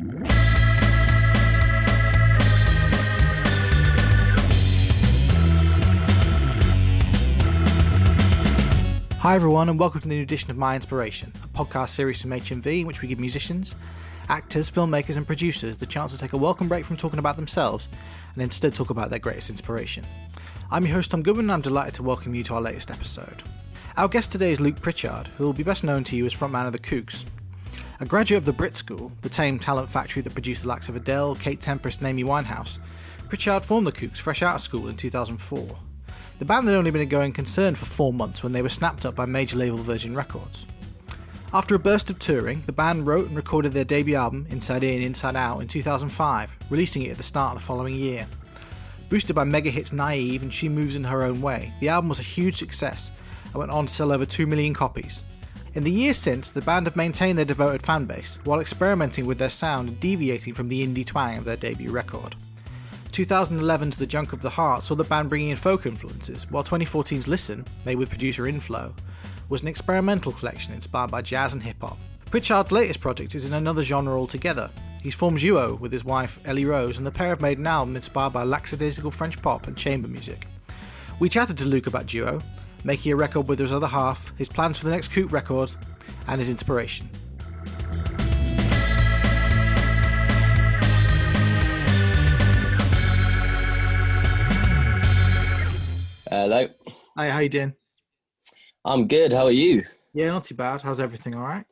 Hi, everyone, and welcome to the new edition of My Inspiration, a podcast series from HMV in which we give musicians, actors, filmmakers, and producers the chance to take a welcome break from talking about themselves and instead talk about their greatest inspiration. I'm your host, Tom Goodman, and I'm delighted to welcome you to our latest episode. Our guest today is Luke Pritchard, who will be best known to you as frontman of the Kooks. A graduate of the Brit School, the tame talent factory that produced the likes of Adele, Kate Tempest, and Amy Winehouse, Pritchard formed the Kooks fresh out of school in 2004. The band had only been a going concern for four months when they were snapped up by major label Virgin Records. After a burst of touring, the band wrote and recorded their debut album, Inside In, Inside Out, in 2005, releasing it at the start of the following year. Boosted by mega hits Naive and She Moves in Her Own Way, the album was a huge success and went on to sell over 2 million copies. In the years since, the band have maintained their devoted fan base while experimenting with their sound and deviating from the indie twang of their debut record. 2011's The Junk of the Heart saw the band bringing in folk influences, while 2014's Listen, made with producer Inflo, was an experimental collection inspired by jazz and hip hop. Pritchard's latest project is in another genre altogether. He's formed duo with his wife Ellie Rose, and the pair have made an album inspired by lackadaisical French pop and chamber music. We chatted to Luke about duo, making a record with his other half, his plans for the next Kook record, and his inspiration. Hello. Hi, how you doing? I'm good. How are you? Yeah, not too bad. How's everything? All right?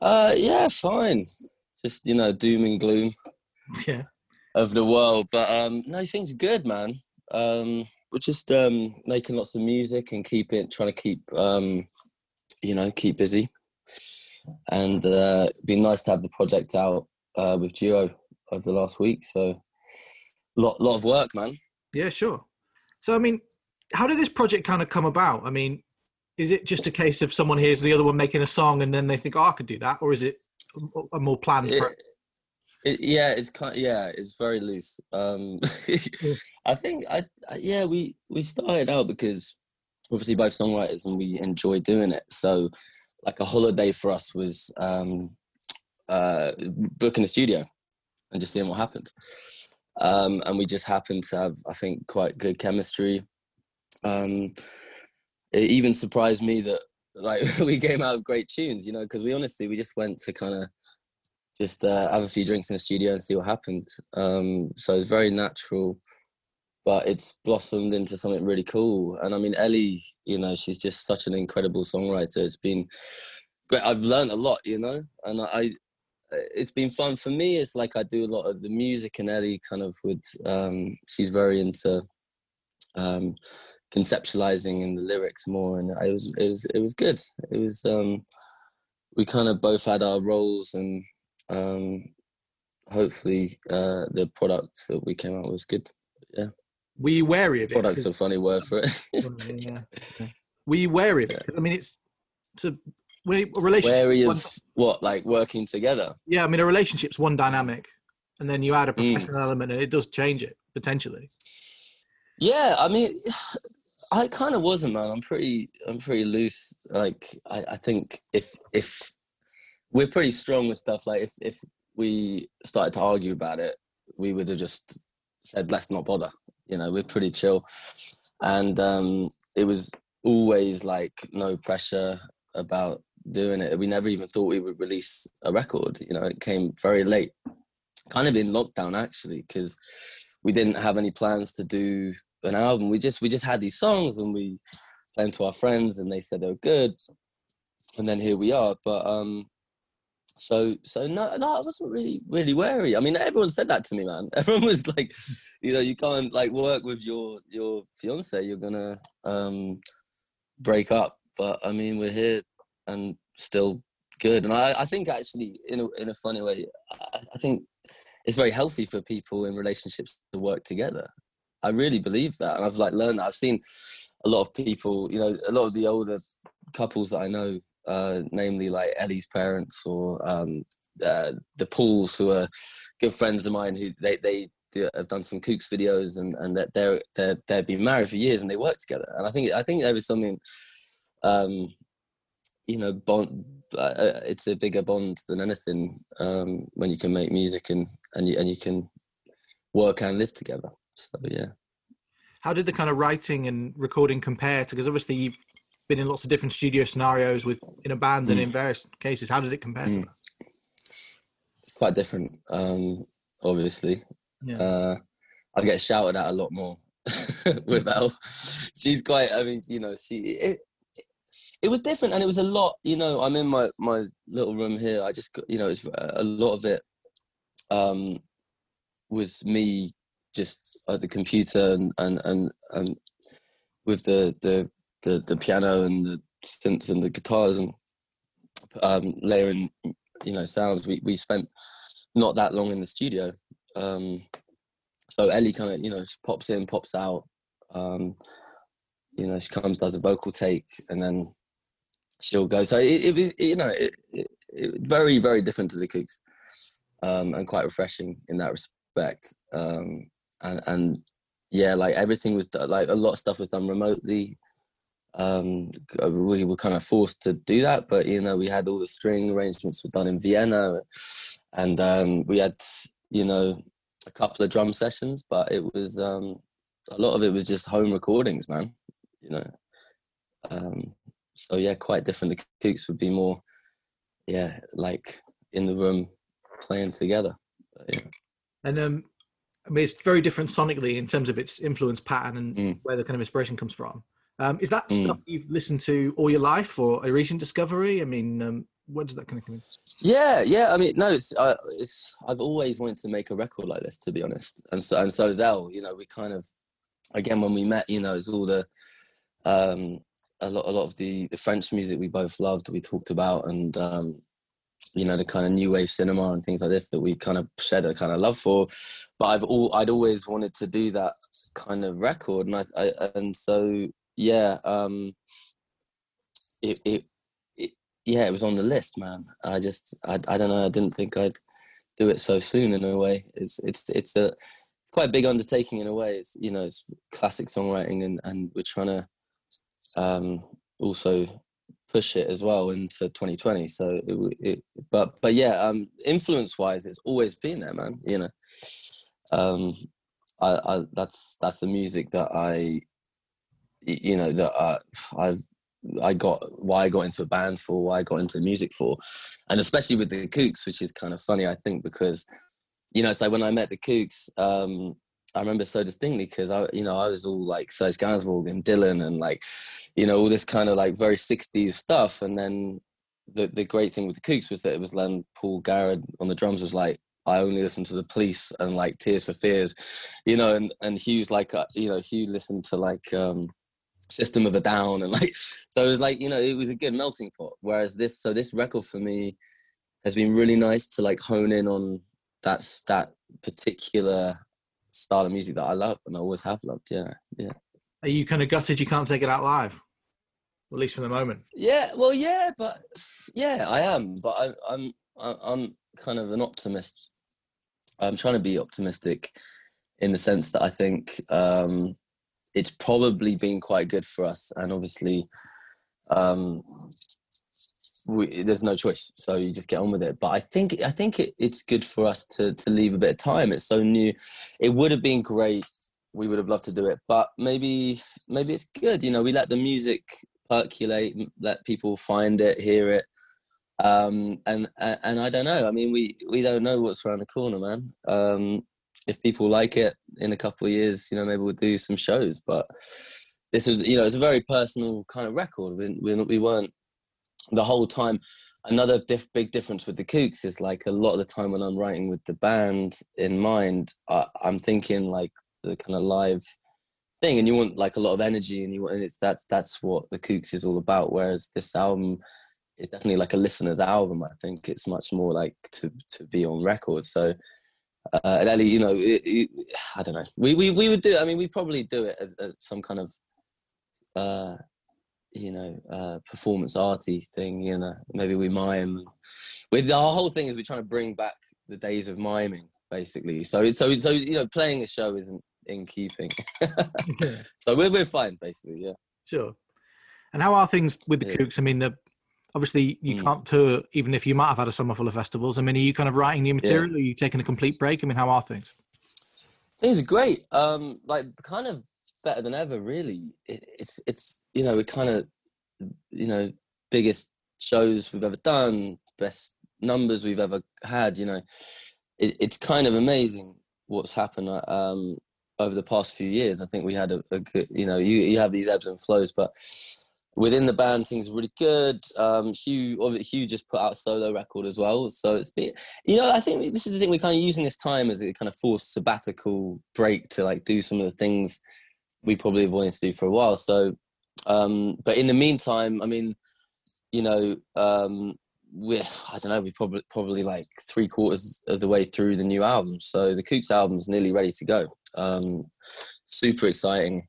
Uh, yeah, fine. Just you know, doom and gloom Yeah. of the world, but um, no, things are good, man. Um, we're just um making lots of music and keep it, trying to keep um, you know, keep busy, and uh, it'd be nice to have the project out uh, with Duo over the last week. So, lot lot of work, man. Yeah, sure. So, I mean, how did this project kind of come about? I mean, is it just a case of someone hears the other one making a song and then they think, oh, I could do that? Or is it a- more planned It- It, yeah, it's kind. Of, yeah, it's very loose. Um, I think I, I yeah we we started out because obviously both songwriters and we enjoy doing it. So like a holiday for us was um, uh, booking a studio and just seeing what happened. Um, and we just happened to have I think quite good chemistry. Um, it even surprised me that like we came out of great tunes, you know, because we honestly we just went to kind of just uh, have a few drinks in the studio and see what happened. Um, so it's very natural, but it's blossomed into something really cool. And I mean, Ellie, you know, she's just such an incredible songwriter. It's been great. I've learned a lot, you know, and I, it's been fun for me. It's like I do a lot of the music, and Ellie kind of with, um, she's very into um, conceptualizing and the lyrics more, and it was it was it was good. It was um, we kind of both had our roles and um, hopefully uh, the product that we came out was good. Were you wary of it? Product's a funny word for it. yeah. Were you wary of it? I mean, it's, it's a, a relationship. Wary one- what, like working together? yeah, I mean, a relationship's one dynamic, and then you add a Mm. professional element, and it does change it potentially. Yeah, I mean, I kind of wasn't, man. I'm pretty, I'm pretty loose. Like, I, I think if if we're pretty strong with stuff, like if if we started to argue about it, we would have just said, let's not bother. You know, we're pretty chill, and um, it was always like no pressure about doing it. We never even thought we would release a record. You know, it came very late, kind of in lockdown actually, because we didn't have any plans to do an album. We just we just had these songs and we played to our friends and they said they were good, and then here we are. But um, so so no no, I wasn't really really wary. I mean, everyone said that to me, man. Everyone was like, you know, you can't like work with your your fiance. You're gonna um break up. But I mean, we're here and still good. And I I think actually in a in a funny way, I, I think it's very healthy for people in relationships to work together. I really believe that, and I've like learned that. I've seen a lot of people, you know, a lot of the older couples that I know, uh, namely like Ellie's parents or um, uh, the Pauls, who are good friends of mine, who they they do, have done some Kooks videos, and and that they're they're they've been married for years and they work together. And I think I think there is something, um, you know, bond. Uh, uh, it's a bigger bond than anything um, when you can make music and and you and you can work and live together. So yeah. How did the kind of writing and recording compare? Because obviously you've been in lots of different studio scenarios with in a band mm. and in various cases. How did it compare mm. to that? It's quite different, um, obviously. Yeah. Uh, I get shouted at a lot more with Elle. She's quite. I mean, you know, she. It, it was different, and it was a lot. You know, I'm in my my little room here. I just, you know, it's a lot of it. Um, was me just at the computer and and and, and with the, the the the piano and the synths and the guitars and um, layering, you know, sounds. We we spent not that long in the studio. Um, so Ellie kind of, you know, pops in, pops out. Um, you know, she comes, does a vocal take, and then she'll go. So it, was, you know, it, it, it, very, very different to the Kooks, um, and quite refreshing in that respect. Um, and and yeah, like everything was done, like a lot of stuff was done remotely. Um, we were kind of forced to do that, but you know, we had all the string arrangements were done in Vienna, and um, we had you know a couple of drum sessions, but it was um, a lot of it was just home recordings, man. You know, um, so yeah, quite different. The Kooks would be more, yeah, like in the room playing together. But, yeah. And um, I mean, it's very different sonically in terms of its influence pattern and mm. where the kind of inspiration comes from. Um, is that mm. stuff you've listened to all your life, or a recent discovery? I mean, um, where does that kind of come in? Yeah, yeah. I mean, no, it's, uh, it's I've always wanted to make a record like this, to be honest, and so and so Zell. You know, we kind of again when we met, you know, it's all the um, a lot a lot of the the French music we both loved. We talked about and um, you know the kind of new wave cinema and things like this that we kind of shared a kind of love for. But I've all I'd always wanted to do that kind of record, and I, I and so yeah, um, it, it it yeah, it was on the list, man. I just I I don't know. I didn't think I'd do it so soon. In a way, it's it's it's a quite a big undertaking in a way. It's you know it's classic songwriting, and and we're trying to um, also push it as well into 2020 so it, it, but but yeah um influence wise it's always been there man you know um I, I that's that's the music that i you know that I, i've i got why i got into a band for why i got into music for and especially with the kooks which is kind of funny i think because you know like when i met the kooks um I remember so distinctly because I, you know, I was all like Serge Gainsbourg and Dylan and like, you know, all this kind of like very '60s stuff. And then the the great thing with the Kooks was that it was then Paul Garred on the drums was like, I only listen to the Police and like Tears for Fears, you know, and and Hugh's like, uh, you know, Hugh listened to like um System of a Down and like, so it was like, you know, it was a good melting pot. Whereas this, so this record for me has been really nice to like hone in on that that particular style of music that I love and I always have loved. Yeah, yeah. Are you kind of gutted you can't take it out live? At least for the moment. Yeah, well, yeah, but yeah, I am. But I, I'm I'm kind of an optimist. I'm trying to be optimistic in the sense that I think um, it's probably been quite good for us, and obviously, um, we, there's no choice so you just get on with it. But i think i think it, it's good for us to to leave a bit of time. It's so new. It would have been great. We would have loved to do it but maybe maybe it's good you know we let the music percolate let people find it hear it. Um and and i don't know. I mean we we don't know what's around the corner man. Um if people like it in a couple of years you know maybe we'll do some shows. But this was you know it's a very personal kind of record. We, we, we weren't the whole time another diff- big difference with the kooks is like a lot of the time when i'm writing with the band in mind I, i'm thinking like the kind of live thing and you want like a lot of energy and you want and it's that's that's what the kooks is all about whereas this album is definitely like a listener's album i think. It's much more like to to be on record. So uh, and Ellie, you know, it, it, I don't know. We, we we would do. I mean, we probably do it as, as some kind of uh, you know, uh, performance arty thing. You know, maybe we mime. With our whole thing is we're trying to bring back the days of miming, basically. So, so, so you know, playing a show isn't in keeping. so we're we're fine, basically. Yeah. Sure. And how are things with the yeah. Kooks? I mean, the Obviously, you Mm. can't tour even if you might have had a summer full of festivals. I mean, are you kind of writing new material? Are you taking a complete break? I mean, how are things? Things are great. Um, like kind of better than ever. Really, it, it's it's you know we kind of you know biggest shows we've ever done, best numbers we've ever had. You know, it, it's kind of amazing what's happened uh, um, over the past few years. I think we had a, a good. You know, you you have these ebbs and flows, but within the band things are really good. Um hugh hugh just put out a solo record as well so it's been you know i think this is the thing we're kind of using this time as a kind of forced sabbatical break to like do some of the things we probably have wanted to do for a while so um but in the meantime i mean you know um we're i don't know we probably probably like three quarters of the way through the new album so the kooks album's nearly ready to go. Um super exciting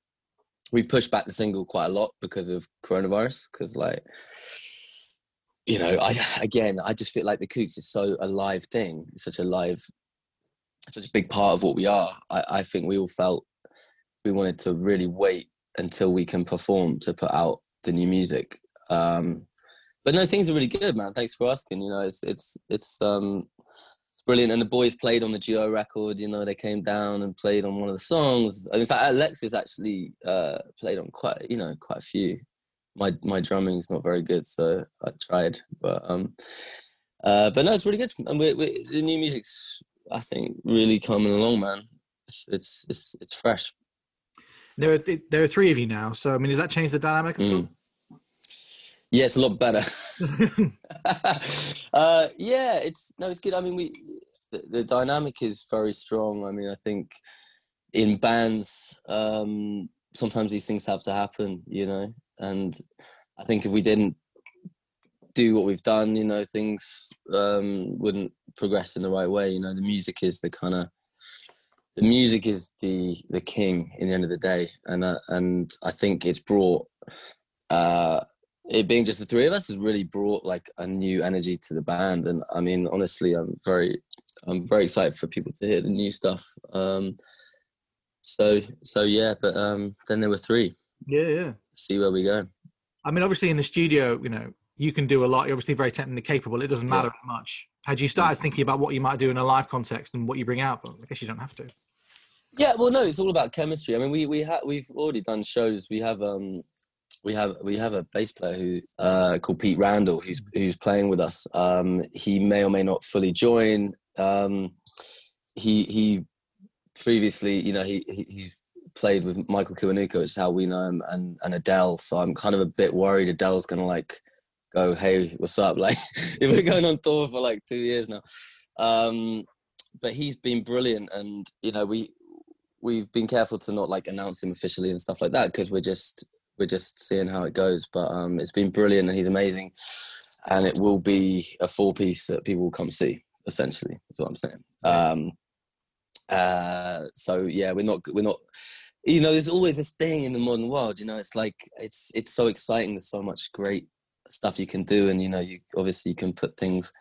we've pushed back the single quite a lot because of coronavirus because like you know i again i just feel like the kooks is so a live thing it's such a live such a big part of what we are. I, I think we all felt we wanted to really wait until we can perform to put out the new music. Um but no things are really good man. Thanks for asking. You know it's it's it's um brilliant. And the boys played on the Duo record you know they came down and played on one of the songs. In fact alexis actually uh played on quite you know quite a few. My my drumming's not very good so i tried but um uh but no it's really good. And we we the new music's i think really coming along man. It's it's it's, it's fresh. There are there are three of you now, so I mean, does that change the dynamic at all? Yeah it's a lot better uh, yeah, it's no, it's good. I mean, we the, the dynamic is very strong. I mean, I think in bands, um, sometimes these things have to happen, you know. And I think if we didn't do what we've done, you know, things um, wouldn't progress in the right way. You know, the music is the kind of the music is the the king in the end of the day, and uh, and I think it's brought. Uh, it being just the three of us has really brought like a new energy to the band and i mean honestly i'm very i'm very excited for people to hear the new stuff um so so yeah but um then there were three Yeah, yeah. see where we go I mean, obviously in the studio, you know, you can do a lot. You're obviously very technically capable. It doesn't Yeah. matter much. Had you started thinking about what you might do in a live context and what you bring out? But I guess you don't have to. yeah well no it's all about chemistry i mean we we have we've already done shows we have um we have we have a bass player who uh called pete randall who's who's playing with us. Um he may or may not fully join. Um he he previously you know he he, he played with michael kiwanuka which is how we know him and and adele. So i'm kind of a bit worried adele's gonna like go hey what's up? Like if we're going on tour for like two years now. Um but he's been brilliant and you know we we've been careful to not like announce him officially and stuff like that because we're just we're just seeing how it goes but um it's been brilliant and he's amazing. And it will be a four piece that people will come see essentially is what i'm saying. Um uh so yeah we're not we're not you know there's always this thing in the modern world you know it's like it's it's so exciting there's so much great stuff you can do and you know you obviously you can put things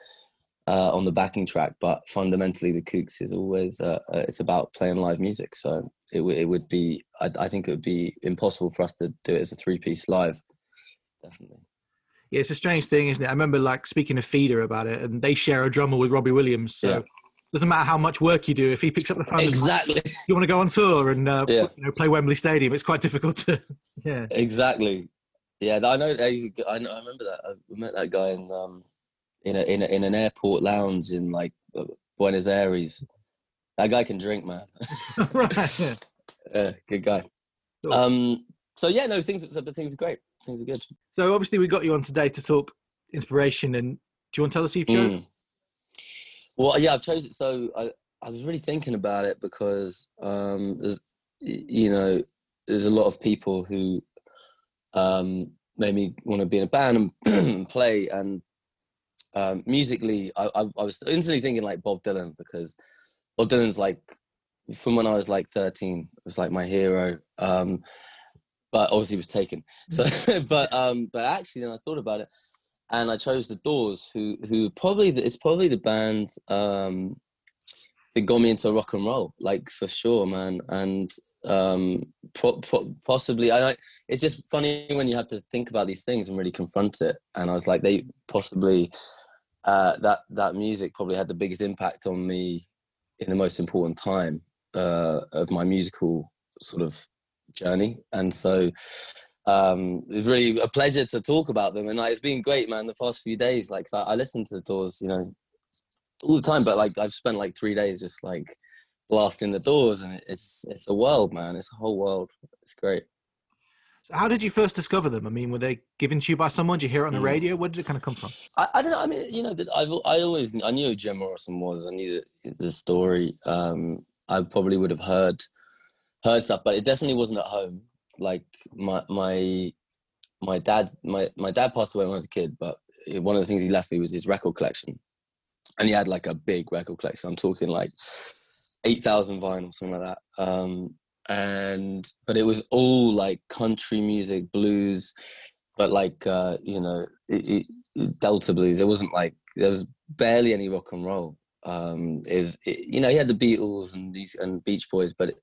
uh, on the backing track, but fundamentally the Kooks is always uh, uh, it's about playing live music. So it, w- it would be I, I think it would be impossible for us to do it as a three piece live. Definitely. Yeah, it's a strange thing, isn't it? I remember like speaking to Feeder about it, and they share a drummer with Robbie Williams. So Yeah. doesn't matter how much work you do. If he picks up the phone, and Exactly. you want to go on tour and uh, Yeah. you know, play Wembley Stadium, it's quite difficult to. Yeah. Exactly. Yeah, I know. I, I know- I remember that. I met that guy in um in a, in a, in an airport lounge in like uh, Buenos Aires. That guy can drink, man. right. Yeah. yeah, good guy. Cool. Um. So yeah, no things. Things are great. Things are good. So obviously we got you on today to talk inspiration, and do you want to tell us who you've chosen? Mm. Well, yeah, I've chosen. So I, I was really thinking about it because, um, there's, you know, there's a lot of people who, um, made me want to be in a band and play. And um, musically, I, I, I was instantly thinking like Bob Dylan because Bob Dylan's like from when I was like 13, was like my hero. Um, but obviously he was taken. So, but um, but actually, then I thought about it, and I chose the Doors, who who probably the, it's probably the band um, that got me into rock and roll, like for sure, man. And um, pro- pro- possibly, I it's just funny when you have to think about these things and really confront it. And I was like, they possibly uh, that that music probably had the biggest impact on me in the most important time uh, of my musical sort of journey. And so um, it's really a pleasure to talk about them. And like, it's been great, man. The past few days, like I, I listen to the Doors, you know, all the time. But like I've spent like three days just like blasting the Doors, and it's it's a world, man. It's a whole world. It's great. So how did you first discover them? I mean, were they given to you by someone? Did you hear it on the mm. radio? Where did it kind of come from? I, I don't know. I mean, you know, I've I always I knew who Jim Morrison was. I knew the, the story. Um, I probably would have heard heard stuff, but it definitely wasn't at home. Like my my my dad my my dad passed away when I was a kid, but one of the things he left me was his record collection and he had like a big record collection. I'm talking like eight thousand vinyls, something like that. Um, and but it was all like country music, blues, but like uh, you know, it, it, Delta blues. It wasn't like there was barely any rock and roll. Um, is you know he had the Beatles and these and Beach Boys, but it,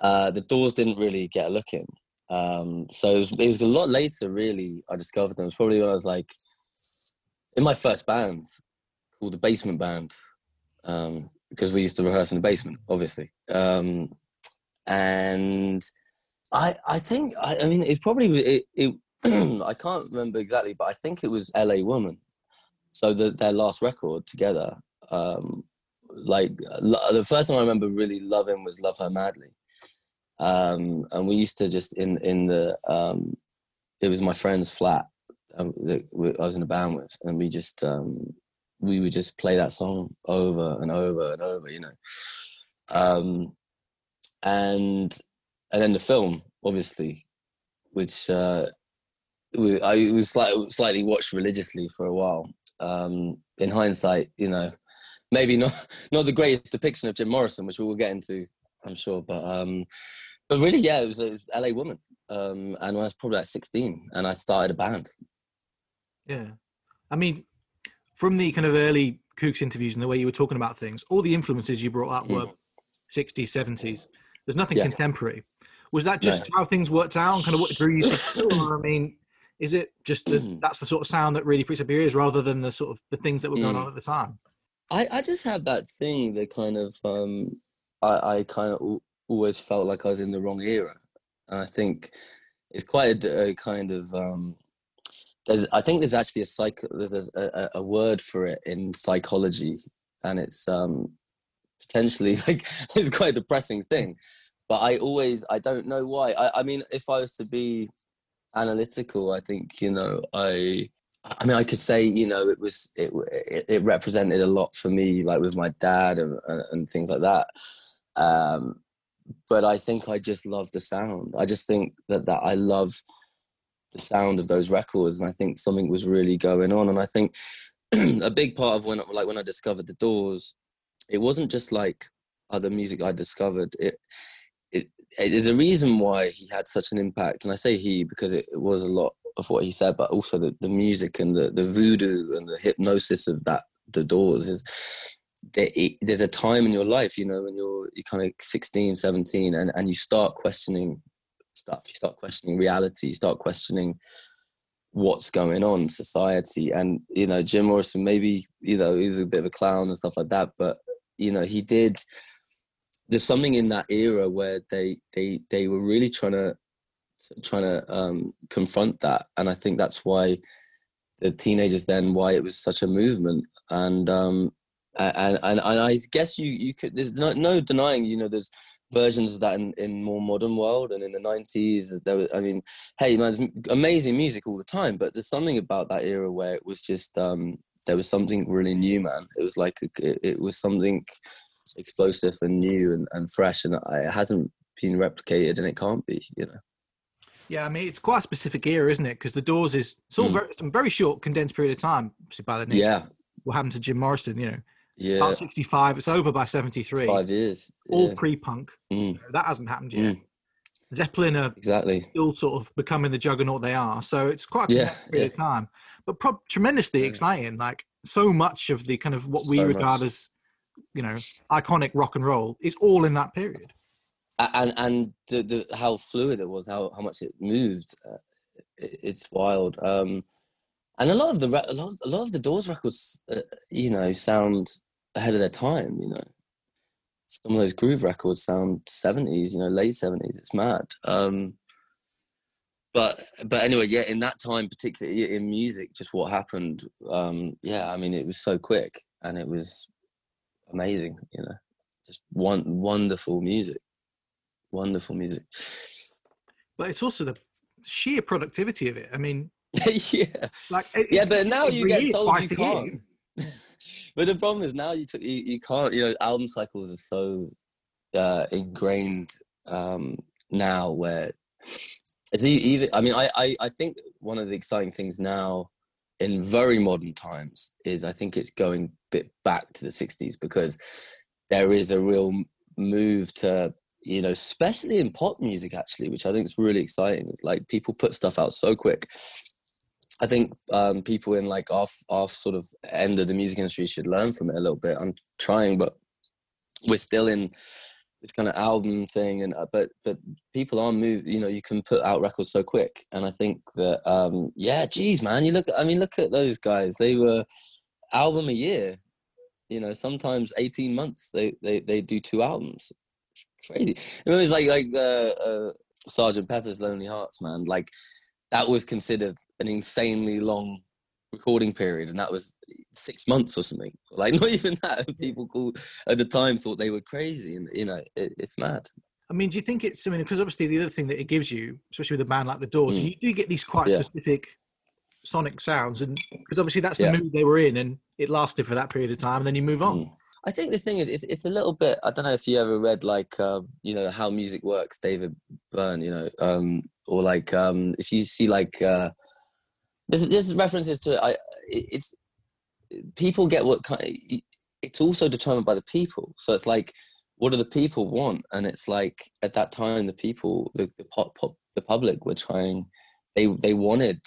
uh, the Doors didn't really get a look in. Um, so it was, it was a lot later, really. I discovered them. It was probably when I was like in my first band called the Basement Band um, because we used to rehearse in the basement, obviously. Um, and I I think I, I mean it's probably it, it I can't remember exactly, but I think it was L.A. Woman. So the, their last record together, um, like the first time I remember really loving was "Love Her Madly," um, and we used to just in in the um, it was my friend's flat um, that I was in a band with, and we just um, we would just play that song over and over and over, you know. Um, and and then the film, obviously, which uh, I was slightly, slightly watched religiously for a while. Um, in hindsight, you know, maybe not not the greatest depiction of Jim Morrison, which we will get into, I'm sure. But um, but really, yeah, it was, it was L.A. Woman, um, and I was probably like 16, and I started a band. Yeah, I mean, from the kind of early Kooks interviews and the way you were talking about things, all the influences you brought up were 60s, 70s. There's nothing yeah. contemporary. Was that just no. how things worked out and kind of what drew you to I mean, is it just that that's the sort of sound that really pricks up your ears rather than the sort of the things that were going mm. on at the time? I, I just have that thing that kind of um, I, I kind of always felt like I was in the wrong era. And I think it's quite a, a kind of um, there's I think there's actually a psych there's a, a, a word for it in psychology, and it's um, potentially like it's quite a depressing thing. But I always I don't know why. I, I mean, if I was to be analytical, I think you know I. I mean, I could say, you know, it was it, it, represented a lot for me, like with my dad and and things like that. Um, but I think I just love the sound. I just think that that I love the sound of those records and i think something was really going on and i think a big part of when like when i discovered the doors it wasn't just like other music i discovered it it there's a reason why he had such an impact and i say he because it, it was a lot of what he said but also the, the music and the, the voodoo and the hypnosis of that the doors is there's a time in your life you know when you're you're kind of 16 17 and, and you start questioning stuff. You start questioning reality. You start questioning what's going on society. And you know, Jim Morrison, maybe you know, he was a bit of a clown and stuff like that, but you know, he did. There's something in that era where they they they were really trying to trying to um, confront that, and I think that's why the teenagers then why it was such a movement and um and and, and I guess you you could there's no, no denying you know there's versions of that in, in more modern world and in the 90s there was, i mean hey man amazing music all the time but there's something about that era where it was just um there was something really new man it was like it, it was something explosive and new and, and fresh and it hasn't been replicated and it can't be you know yeah, I mean it's quite a specific era, isn't it? Because the Doors is it's all mm. very, some very short, condensed period of time. By the nature, yeah. What happened to Jim Morrison? You know, yeah. Start 65, it's over by 73. Five years. Yeah. All pre punk. Mm. That hasn't happened yet. Mm. Zeppelin are exactly still sort of becoming the juggernaut they are. So it's quite a yeah, period yeah. of time, but pro- tremendously yeah. exciting. Like so much of the kind of what we so regard much. as you know iconic rock and roll is all in that period. And and the, the how fluid it was, how how much it moved, uh, it, it's wild. Um, and a lot of the a lot of, a lot of the Doors records, uh, you know, sound ahead of their time. You know, some of those groove records sound seventies, you know, late seventies. It's mad. Um, but but anyway, yeah, in that time, particularly in music, just what happened. Um, yeah, I mean, it was so quick and it was amazing. You know, just one wonderful music, wonderful music. But it's also the sheer productivity of it. I mean, yeah, like yeah, but now you get told you can't. but the problem is now you, t- you you can't. You know, album cycles are so uh, ingrained um, now where it's even. I mean, I, I I think one of the exciting things now in very modern times is I think it's going a bit back to the '60s because there is a real move to you know, especially in pop music, actually, which I think is really exciting. It's like people put stuff out so quick. I think um, people in like off our sort of end of the music industry should learn from it a little bit. I'm trying, but we're still in this kind of album thing, and uh, but but people are move. You know, you can put out records so quick, and I think that um, yeah, geez, man, you look. I mean, look at those guys. They were album a year. You know, sometimes 18 months they they they do two albums. It's crazy. It was like like uh, uh, Sergeant Pepper's Lonely Hearts, man. Like that was considered an insanely long recording period, and that was six months or something. Like not even that. People called at the time thought they were crazy, and you know it, it's mad. I mean, do you think it's? I mean, because obviously the other thing that it gives you, especially with a band like the Doors, mm. you do get these quite yeah. specific sonic sounds, and because obviously that's the yeah. mood they were in, and it lasted for that period of time, and then you move on. Mm. I think the thing is, it's, it's a little bit. I don't know if you ever read like, um, you know, how music works, David Byrne. You know, um, or like um, if you see like uh, there's, references to it. I it's people get what kind. Of, it's also determined by the people. So it's like, what do the people want? And it's like at that time, the people, the the pop, pop the public were trying. They they wanted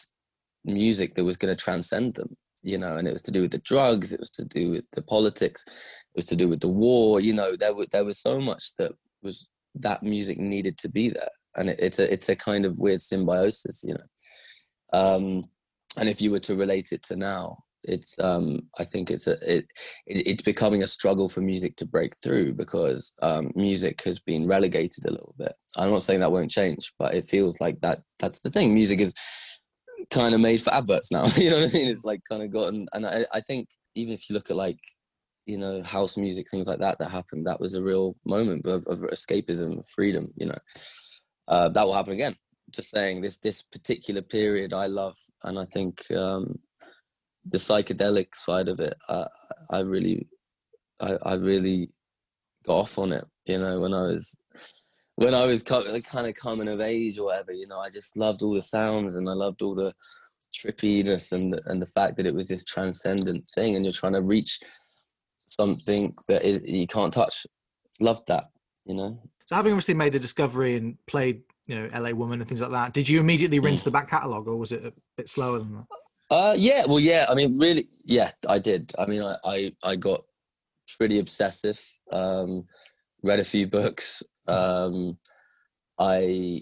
music that was going to transcend them you know, and it was to do with the drugs, it was to do with the politics, it was to do with the war. You know, there was there was so much that was that music needed to be there, and it, it's a it's a kind of weird symbiosis, you know. Um, and if you were to relate it to now, it's um, I think it's a it, it, it's becoming a struggle for music to break through because um, music has been relegated a little bit. I'm not saying that won't change, but it feels like that that's the thing. Music is kind of made for adverts now. you know what I mean? It's like kind of gotten, and I, I think even if you look at like, you know, house music, things like that that happened, that was a real moment of, of escapism, freedom. You know, uh, that will happen again. Just saying, this this particular period I love, and I think um, the psychedelic side of it, I, I really, I, I really got off on it. You know, when I was when I was kind of coming of age or whatever, you know, I just loved all the sounds and I loved all the trippiness and and the fact that it was this transcendent thing, and you're trying to reach something that is, you can't touch. Loved that, you know. So having obviously made the discovery and played, you know, LA Woman and things like that, did you immediately rinse mm. the back catalogue, or was it a bit slower than that? Uh, yeah, well, yeah. I mean, really, yeah, I did. I mean, I I, I got pretty obsessive. Um, read a few books, um, I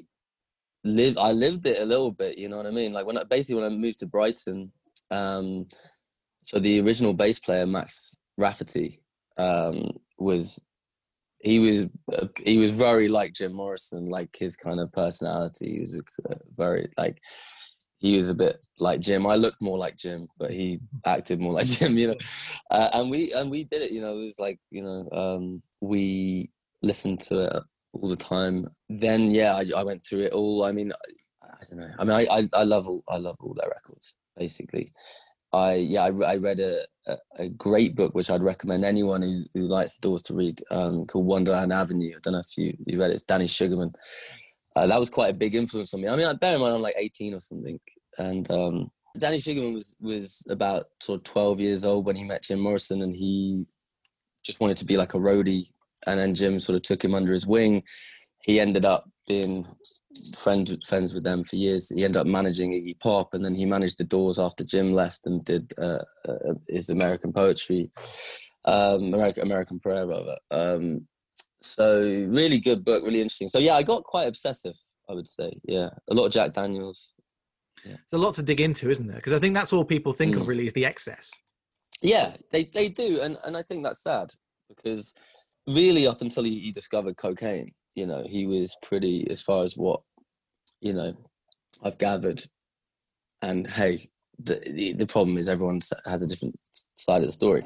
live I lived it a little bit. You know what I mean? Like when I, basically when I moved to Brighton, um, so the original bass player Max Rafferty um, was he was uh, he was very like Jim Morrison, like his kind of personality. He was a, very like he was a bit like Jim. I looked more like Jim, but he acted more like Jim, you know. Uh, and we and we did it, you know. It was like you know um, we listened to it all the time. Then yeah, I, I went through it all. I mean, I, I don't know. I mean, I, I, I love all I love all their records basically. I yeah, I, I read a, a, a, great book which I'd recommend anyone who, who likes the Doors to read um, called Wonderland Avenue. I don't know if you you read it. It's Danny Sugarman. Uh, that was quite a big influence on me. I mean, I bear in mind I'm like 18 or something, and um, Danny Sugarman was was about sort of 12 years old when he met Jim Morrison, and he just wanted to be like a roadie and then Jim sort of took him under his wing. He ended up being friends friends with them for years. He ended up managing Iggy Pop, and then he managed the Doors after Jim left and did uh, uh, his American poetry. um, American, American Prayer rather. Um, so really good book, really interesting. So yeah, I got quite obsessive. I would say, yeah, a lot of Jack Daniels. Yeah. It's a lot to dig into, isn't there? Because I think that's all people think mm. of really is the excess. Yeah, they they do, and and I think that's sad because really up until he, he discovered cocaine, you know, he was pretty as far as what you know I've gathered. And hey, the, the, the problem is everyone has a different side of the story.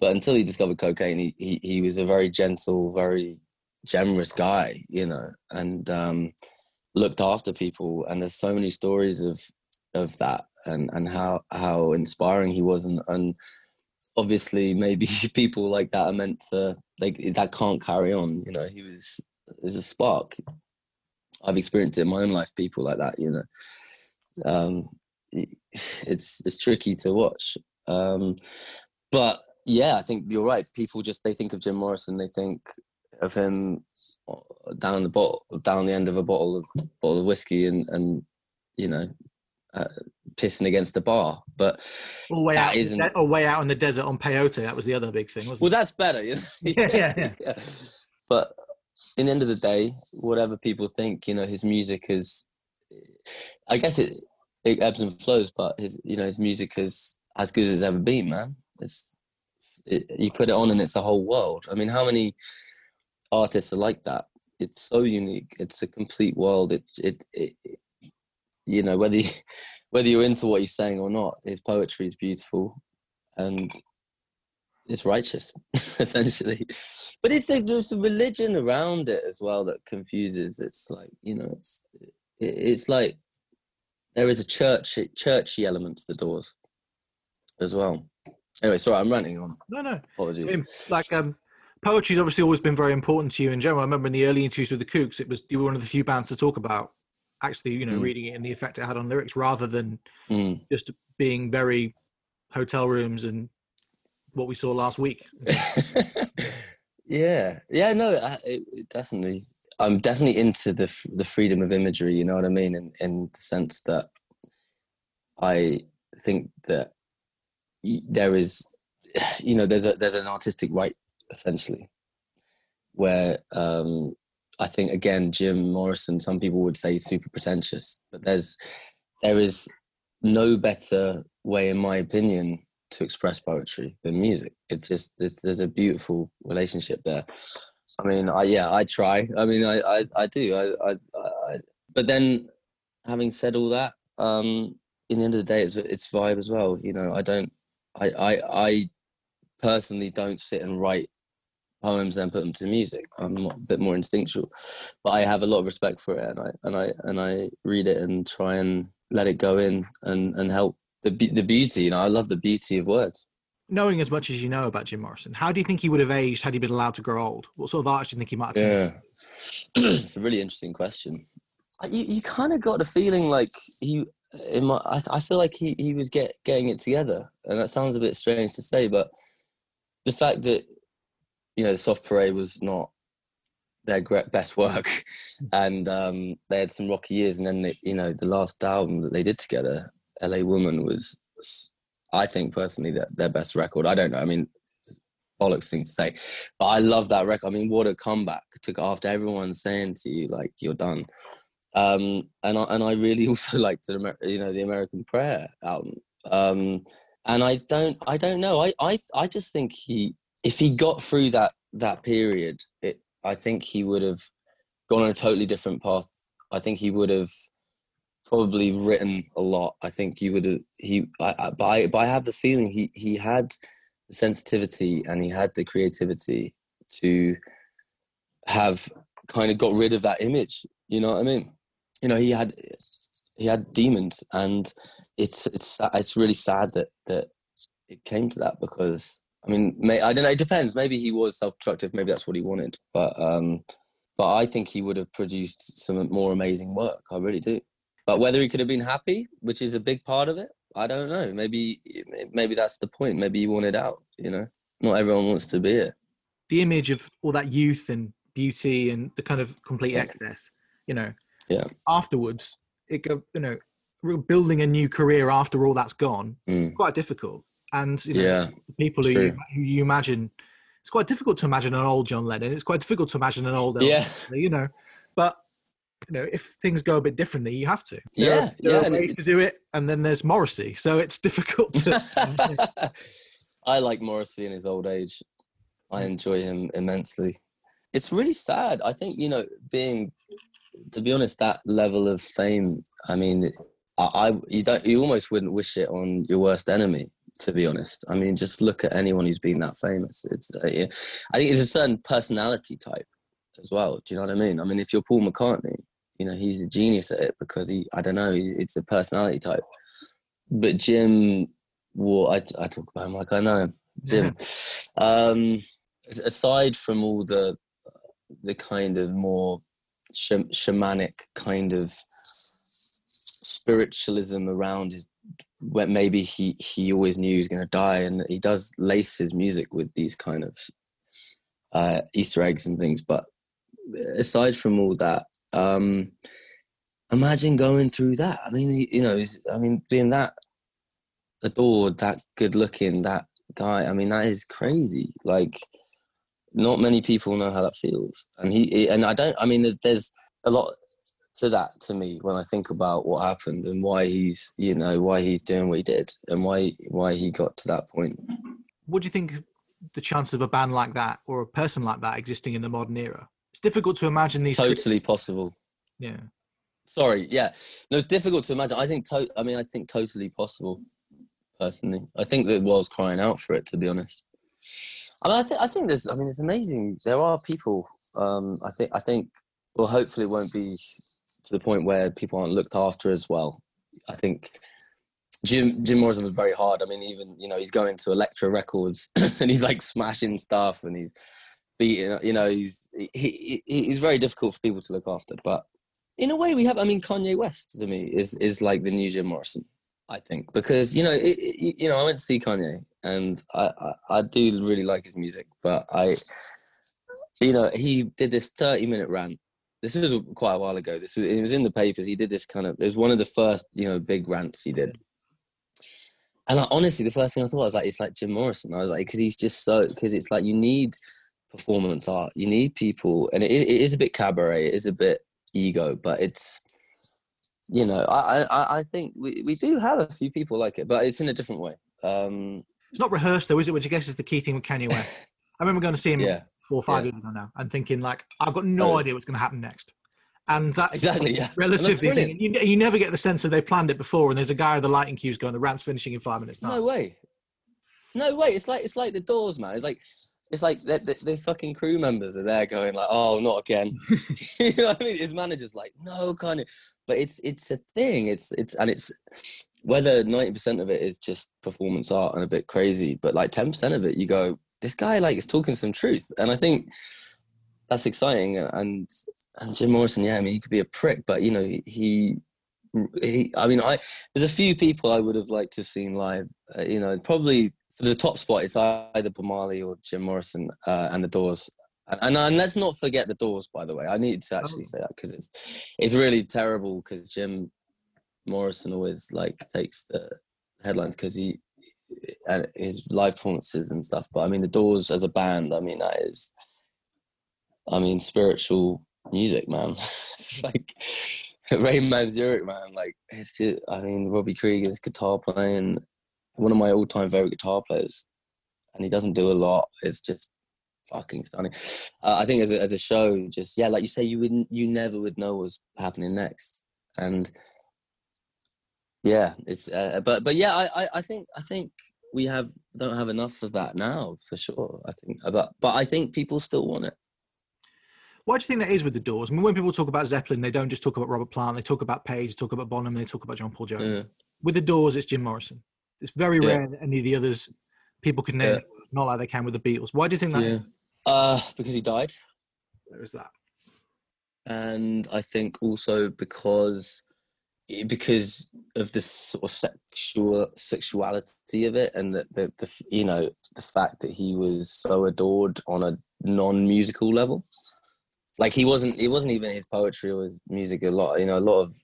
But until he discovered cocaine, he, he, he was a very gentle, very generous guy, you know, and um, looked after people. And there's so many stories of of that and and how how inspiring he was and and obviously maybe people like that are meant to like that can't carry on you know he was is a spark. I've experienced it in my own life people like that you know. Um it's it's tricky to watch. Um but yeah i think you're right. People just they think of jim morrison they think of him down the bottle down the end of a bottle of bottle of whiskey and and you know uh, pissing against the bar. But or way out, isn't... or way out in the desert on peyote. That was the other big thing, wasn't well, it? Well, that's better. You know? yeah, yeah, yeah, yeah. But in the end of the day, whatever people think, you know, his music is. I guess it it ebbs and flows, but his you know his music is as good as it's ever been, man. It's it, you put it on and it's a whole world. I mean, how many artists are like that? It's so unique. It's a complete world. It it, it you know whether you, whether you're into what he's saying or not his poetry is beautiful and it's righteous essentially. But it's the, there's the religion around it as well that confuses. It's like you know it's it's like there is a church churchy element to the doors as well. Anyway sorry i'm running on. No no. Apologies. Like um poetry's obviously always been very important to you in general. I remember in the early interviews with the kooks it was you were one of the few bands to talk about actually you know mm. reading it and the effect it had on lyrics rather than mm. just being very hotel rooms and what we saw last week yeah yeah no it, it definitely i'm definitely into the the freedom of imagery you know what i mean in in the sense that i think that there is you know there's a there's an artistic right essentially where um I think again, Jim Morrison. Some people would say super pretentious, but there's there is no better way, in my opinion, to express poetry than music. It just there's a beautiful relationship there. I mean, I yeah, I try. I mean, I I, I do. I, I, I but then, having said all that, um, in the end of the day, it's it's vibe as well. You know, I don't. I I I personally don't sit and write poems and put them to music. I'm a bit more instinctual, but I have a lot of respect for it, and I and I and I read it and try and let it go in and and help the the beauty. You know, I love the beauty of words. Knowing as much as you know about Jim Morrison, how do you think he would have aged had he been allowed to grow old? What sort of art do you think he might have? Yeah, it's a really interesting question. You you kind of got the feeling like he. In my, I, I feel like he, he was get getting it together, and that sounds a bit strange to say, but the fact that you know, Soft Parade was not their best work, mm. and um, they had some rocky years. And then, they, you know, the last album that they did together, "L.A. Woman," was, I think personally, their, their best record. I don't know. I mean, bollocks thing to say, but I love that record. I mean, what a comeback! Took after everyone saying to you like you're done. Um, and I and I really also liked the you know the American Prayer album. Um, and I don't I don't know. I I I just think he if he got through that that period, it, I think he would have gone on a totally different path. I think he would have probably written a lot. I think he would have he. I, I, but I, but I have the feeling he he had the sensitivity and he had the creativity to have kind of got rid of that image. You know what I mean? You know, he had he had demons, and it's it's it's really sad that that it came to that because I mean, may, I don't know. It depends. Maybe he was self-destructive. Maybe that's what he wanted. But um, but I think he would have produced some more amazing work. I really do. But whether he could have been happy, which is a big part of it, I don't know. Maybe maybe that's the point. Maybe he wanted out. You know, not everyone wants to be it. The image of all that youth and beauty and the kind of complete excess. You know. Yeah. Afterwards, it go. You know, building a new career after all that's gone. Mm. Quite difficult and you know, Yeah, people who you, who you imagine. It's quite difficult to imagine an old John Lennon. It's quite difficult to imagine an old Yeah. Presley, you know. But you know, if things go a bit differently, you have to. There Yeah, are, there yeah, ways to do it, and then there's Morrissey, so it's difficult to. I like Morrissey in his old age. I enjoy him immensely. It's really sad. I think you know, being to be honest, that level of fame. I mean, I, I you don't you almost wouldn't wish it on your worst enemy. To be honest, I mean, just look at anyone who's been that famous. It's uh, yeah. I think it's a certain personality type as well. Do you know what I mean? I mean, if you're Paul McCartney, you know he's a genius at it because he. I don't know. It's a personality type. But Jim, well, I, I talk about him like I know him. Jim. Um, aside from all the the kind of more sh- shamanic kind of spiritualism around his, where maybe he he always knew he was going to die, and he does lace his music with these kind of uh, Easter eggs and things. But aside from all that, um, imagine going through that. I mean, you know, I mean, being that adored, that good looking, that guy. I mean, that is crazy. Like, not many people know how that feels, and he, he- and I don't. I mean, there's, there's a lot to that to me when I think about what happened and why he's, you know, why he's doing what he did and why why he got to that point. what do you think the chances of a band like that or a person like that existing in the modern era? It's difficult to imagine these. Totally possible. Yeah. Sorry, yeah, no, it's difficult to imagine. I think, to- I mean, I think totally possible. Personally, I think the world's crying out for it. To be honest, I mean, I think, I think there's, I mean, it's amazing. There are people. Um, I think, I think, well, hopefully, it won't be to the point where people aren't looked after as well. I think Jim Jim Morrison was very hard. I mean, even you know, he's going to Elektra Records and he's like smashing stuff and he's beating. You know, he's he, he, he's very difficult for people to look after. But in a way, we have. I mean, Kanye West to me is is like the new Jim Morrison. I think because you know, it, it, you know, I went to see Kanye and I, I I do really like his music, but I, you know, he did this thirty minute rant. This was quite a while ago. This was, it was in the papers. He did this kind of. It was one of the first, you know, big rants he did. And I, honestly, the first thing I thought was like, it's like Jim Morrison. I was like, because he's just so, because it's like you need performance art, you need people, and it, it is a bit cabaret, it is a bit ego, but it's, you know, I, I, I think we, we do have a few people like it, but it's in a different way. Um, It's not rehearsed though, is it? Which I guess is the key thing with Kanye West. I remember going to see him yeah, four or five Yeah. years ago now and thinking like, I've got no idea what's going to happen next. And that's exactly. Yeah, relatively, brilliant. you, you never get the sense that they planned it before. And there's a guy with the lighting cues going, the rant's finishing in five minutes time. No way. No way. It's like it's like the Doors, man. It's like it's like the, the, the fucking crew members are there going like, "Oh, not again." you know what I mean? His manager's like, "No, kind of." But it's it's a thing. It's it's and it's whether ninety percent of it is just performance art and a bit crazy, but like ten percent of it, you go, "This guy like is talking some truth," and I think that's exciting. And and Jim Morrison, yeah, I mean, he could be a prick, but you know, he. He, I mean, I there's a few people I would have liked to have seen live. Uh, you know, probably for the top spot, it's either Bob Marley or Jim Morrison uh, and the Doors. And, and, and let's not forget the Doors, by the way. I need to actually Oh. say that because it's it's really terrible because Jim Morrison always like takes the headlines because he and his live performances and stuff. But I mean, the Doors as a band, I mean, that is, I mean, spiritual music, man. it's like Ray Manzarek, man. Like it's just, I mean, Robbie Krieger's guitar playing, one of my all-time favorite guitar players, and he doesn't do a lot. It's just fucking stunning. Uh, I think as a, as a show, just yeah, like you say, you wouldn't, you never would know what's happening next, and yeah, it's. Uh, but but yeah, I, I I think I think we have don't have enough of that now for sure. I think, but but I think people still want it. Why do you think that is with the Doors? I mean, when people talk about Zeppelin, they don't just talk about Robert Plant. They talk about Page, they talk about Bonham, they talk about John Paul Jones. Yeah. With the Doors, it's Jim Morrison. It's very Yeah. rare that any of the others people can name, Yeah. not like they can with the Beatles. Why do you think that is? Uh, because he died. There is that. and I think also because because of the sort of sexual sexuality of it, and the, the, the you know the fact that he was so adored on a non-musical level. Like he wasn't, it wasn't even his poetry or his music. A lot, you know, a lot of.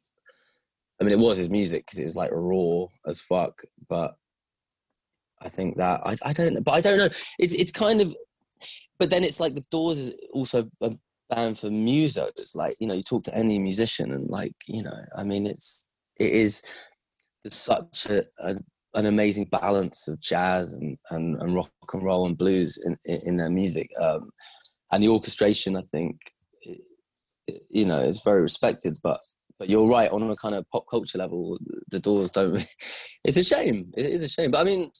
I mean, it was his music because it was like raw as fuck, but I think that I, I don't know, but I don't know. It's it's kind of, but then it's like the Doors is also a band for musos. Like you know, you talk to any musician, and like you know, I mean, it's it is there's such a, a an amazing balance of jazz and, and, and rock and roll and blues in, in, their music. Um, and the orchestration, I think, you know, is very respected. But but you're right on a kind of pop culture level, the Doors don't. it's a shame. It is a shame. But I mean,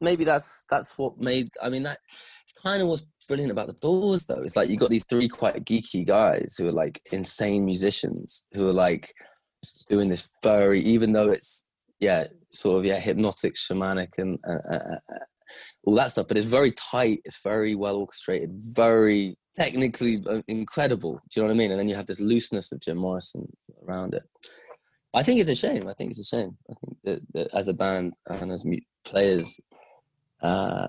maybe that's that's what made. I mean, that it's kind of what's brilliant about the Doors, though. It's like you got these three quite geeky guys who are like insane musicians who are like doing this furry, even though it's yeah, sort of yeah, hypnotic, shamanic, and uh, uh, uh, uh, all that stuff. But it's very tight. It's very well orchestrated. Very technically uh, incredible. Do you know what I mean? And then you have this looseness of Jim Morrison around it. I think it's a shame. I think it's a shame. I think that, that as a band and as players, uh,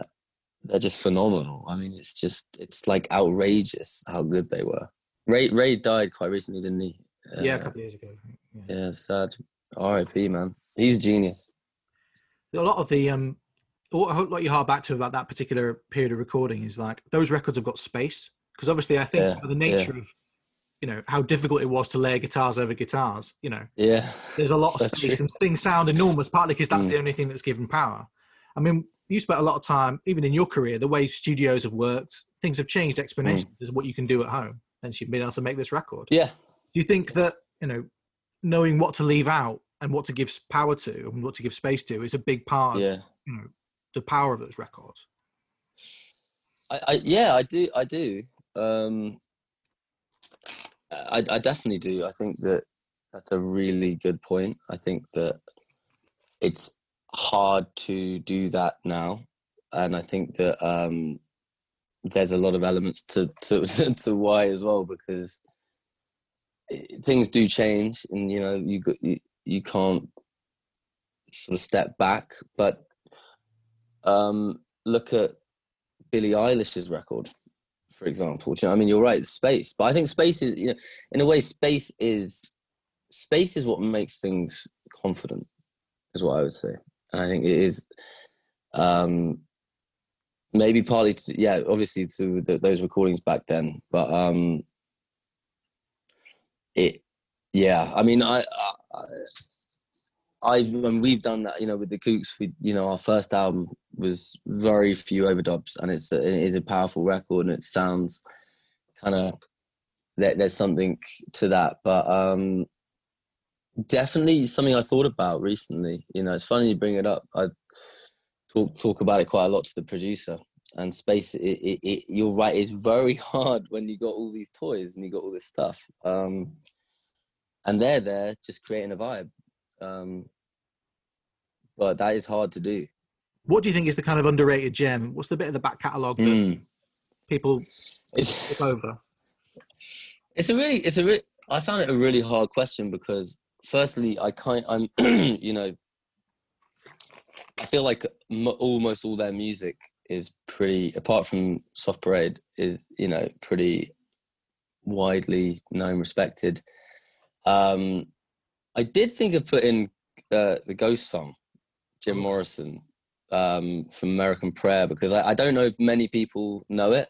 they're just phenomenal. I mean, it's just it's like outrageous how good they were. Ray Ray died quite recently, didn't he? Uh, yeah, a couple of years ago. Yeah, yeah sad. R.I.P. Man. He's genius. A lot of the um, what you hark back to about that particular period of recording is like those records have got space because obviously I think yeah, the nature yeah. of you know how difficult it was to layer guitars over guitars. You know, yeah, there's a lot so of space true. and things sound enormous, partly because that's mm. the only thing that's given power. I mean, you spent a lot of time, even in your career, the way studios have worked, things have changed exponentially mm. as what you can do at home. And you've been able to make this record. Yeah. Do you think that you know, knowing what to leave out and what to give power to and what to give space to is a big part of you know the power of those records. I, I yeah, I do, I do. Um, I, I definitely do. I think that that's a really good point. I think that it's hard to do that now, and I think that um, there's a lot of elements to to to why as well because things do change, and you know you you, you can't sort of step back. But um, look at Billie Eilish's record, for example. you know, I mean, you're right, space. But I think space is, you know, in a way, space is space is what makes things confident, is what I would say. And I think it is um, maybe partly, to, yeah, obviously to the, those recordings back then, but um, it, yeah. I mean, I, I I've and we've done that, you know, with the Kooks. We, you know, our first album was very few overdubs, and it's a, it is a powerful record, and it sounds kind of there, there's something to that. But um, definitely something I thought about recently. You know, it's funny you bring it up. I talk talk about it quite a lot to the producer. And space, it, it, it, you're right. It's very hard when you got all these toys and you got all this stuff, um, and they're there just creating a vibe um, but that is hard to do. What do you think is the kind of underrated gem? What's the bit of the back catalogue that mm. people it's, over? It's a really, it's a really. I found it a really hard question because, firstly, I kind, I'm, you know, I feel like m- almost all their music is pretty, apart from Soft Parade, is you know pretty widely known, respected. Um, I did think of putting uh, the Ghost song, Jim mm. Morrison, um, from American Prayer, because I, I, don't know if many people know it,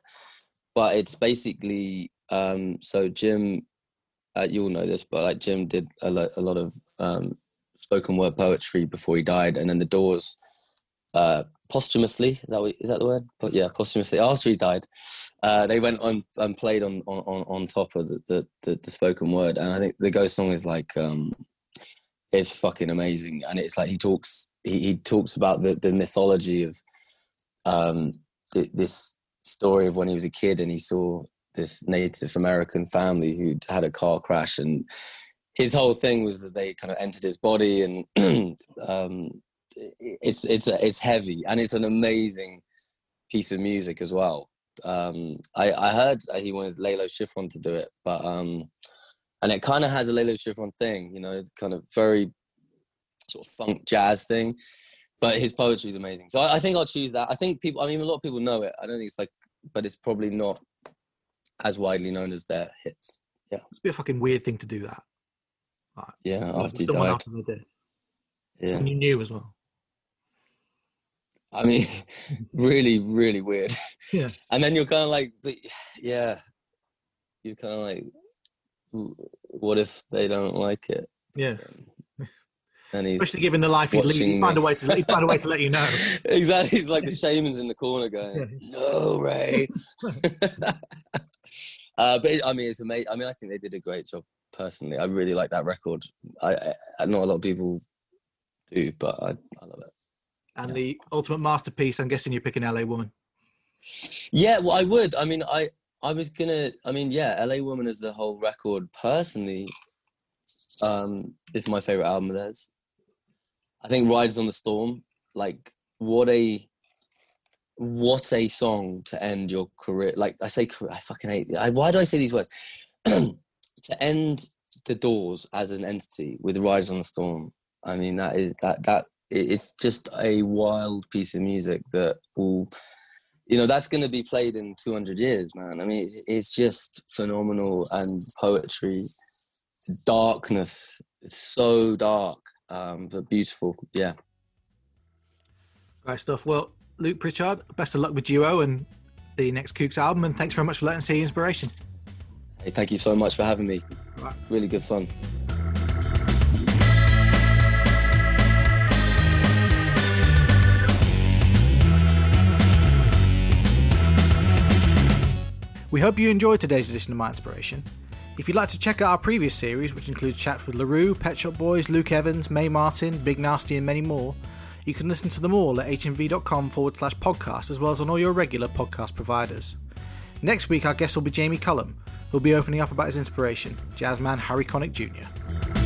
but it's basically um, so Jim. Uh, you'll know this, but like Jim did a, lo- a lot of um, spoken word poetry before he died, and then the Doors uh, posthumously is that what, is that the word? But yeah, posthumously after he died, uh, they went on and played on on on top of the the, the, the spoken word, and I think the Ghost song is like um, is fucking amazing, and it's like he talks he, he talks about the the mythology of um, th- this story of when he was a kid and he saw this Native American family who'd had a car crash and his whole thing was that they kind of entered his body and um, it's it's it's heavy and it's an amazing piece of music as well. Um, I, I heard that he wanted Lalo Schifrin to do it, but um, and it kind of has a Lalo Schifrin thing, you know, it's kind of very sort of funk jazz thing. But his poetry is amazing, so I, I, think I'll choose that. I think people, I mean, a lot of people know it. I don't think it's like, but it's probably not as widely known as their hits. Yeah, it's be a fucking weird thing to do that. Like, yeah, after he died. After yeah, and you knew as well. I mean, really, really weird. Yeah. And then you're kind of like, but yeah, you're kind of like, what if they don't like it? Yeah. Um, and he's Especially given the life he'd lead, he'd find a way to he'd find a way to let you know. exactly. He's like the shaman's in the corner going, "No, Ray." Uh, but it, I mean, it's amazing. I mean, I think they did a great job. Personally, I really like that record. I, I, I not a lot of people do, but I, I love it. And the ultimate masterpiece, I'm guessing you're picking LA Woman. Yeah, well, I would. I mean, I I was gonna. I mean, yeah, LA Woman as a whole record personally um, is my favorite album of theirs. I think Riders on the Storm, like what a what a song to end your career. Like I say, I fucking hate. I, why do I say these words? to end the Doors as an entity with Riders on the Storm. I mean, that is that that it's just a wild piece of music that will you know that's going to be played in 200 years man i mean it's, it's just phenomenal and poetry darkness it's so dark um but beautiful yeah Great stuff. Well, Luke Pritchard, best of luck with Duo and the next Kooks album, and thanks very much for letting us hear your inspiration. hey thank you so much for having me Right. really good fun We hope you enjoyed today's edition of My Inspiration. If you'd like to check out our previous series, which includes chats with La Roux, Pet Shop Boys, Luke Evans, Mae Martin, Big Narstie, and many more, you can listen to them all at hmv.com forward slash podcast, as well as on all your regular podcast providers. Next week, our guest will be Jamie Cullum, who'll be opening up about his inspiration, jazzman Harry Connick Jr.